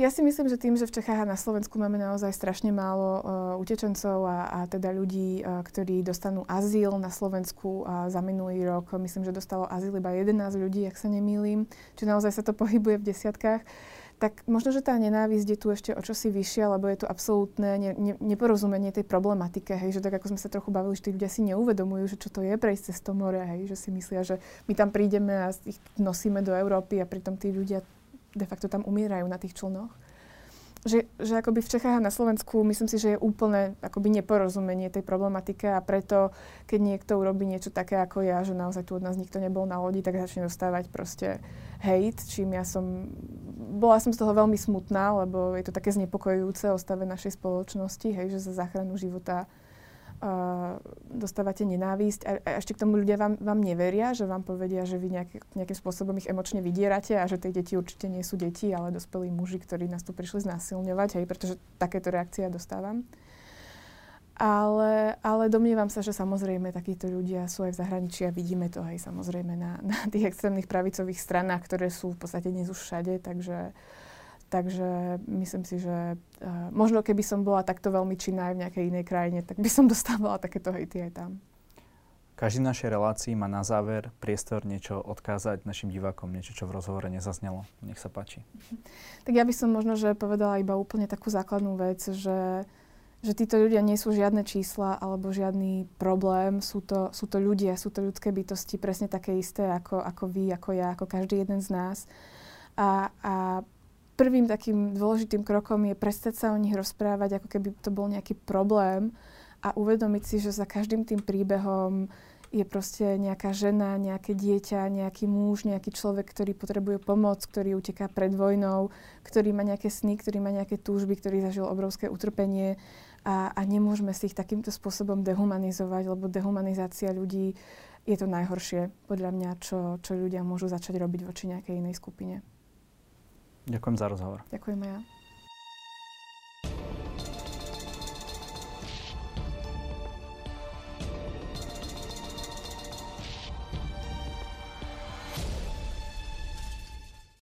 Ja si myslím, že tým, že v Čechách a na Slovensku máme naozaj strašne málo uh, utečencov a, a teda ľudí, uh, ktorí dostanú azyl na Slovensku uh, za minulý rok, myslím, že dostalo azyl iba 11 ľudí, ak sa nemýlim, či naozaj sa to pohybuje v desiatkách, tak možno, že tá nenávisť je tu ešte o čosi vyššia, lebo je to absolútne ne, ne, neporozumenie tej problematike, hej, že tak ako sme sa trochu bavili, že tí ľudia si neuvedomujú, že čo to je prejsť cez to more, hej, že si myslia, že my tam prídeme a ich nosíme do Európy a pritom tí ľudia de facto tam umierajú na tých člnoch. Že, že akoby v Čechách a na Slovensku myslím si, že je úplne akoby neporozumenie tej problematike a preto, keď niekto urobí niečo také ako ja, že naozaj tu od nás nikto nebol na lodi, tak začne dostávať proste hate, čím ja som, bola som z toho veľmi smutná, lebo je to také znepokojujúce o stave našej spoločnosti, hej, že za záchranu života dostávate nenávisť a, a ešte k tomu ľudia vám, vám neveria, že vám povedia, že vy nejaký, nejakým spôsobom ich emočne vydierate a že tie deti určite nie sú deti, ale dospelí muži, ktorí nás tu prišli znásilňovať, hej, pretože takéto reakcie ja dostávam. Ale, ale domnievam sa, že samozrejme takíto ľudia sú aj v zahraničí a vidíme to aj samozrejme na, na tých extrémnych pravicových stranách, ktoré sú v podstate dnes už všade, takže uh, Takže myslím si, že uh, možno keby som bola takto veľmi činná aj v nejakej inej krajine, tak by som dostávala takéto hejty aj tam. Každý našej relácii má na záver priestor niečo odkázať našim divákom, niečo, čo v rozhovore nezaznelo. Nech sa páči. Tak ja by som možno, že povedala iba úplne takú základnú vec, že, že títo ľudia nie sú žiadne čísla alebo žiadny problém. Sú to, sú to ľudia, sú to ľudské bytosti, presne také isté ako, ako vy, ako ja, ako každý jeden z nás. A, a prvým takým dôležitým krokom je prestať sa o nich rozprávať, ako keby to bol nejaký problém a uvedomiť si, že za každým tým príbehom je proste nejaká žena, nejaké dieťa, nejaký muž, nejaký človek, ktorý potrebuje pomoc, ktorý uteká pred vojnou, ktorý má nejaké sny, ktorý má nejaké túžby, ktorý zažil obrovské utrpenie a, a nemôžeme si ich takýmto spôsobom dehumanizovať, lebo dehumanizácia ľudí je to najhoršie, podľa mňa, čo, čo ľudia môžu začať robiť voči nejakej inej skupine. Ďakujem za rozhovor. Ďakujem ja.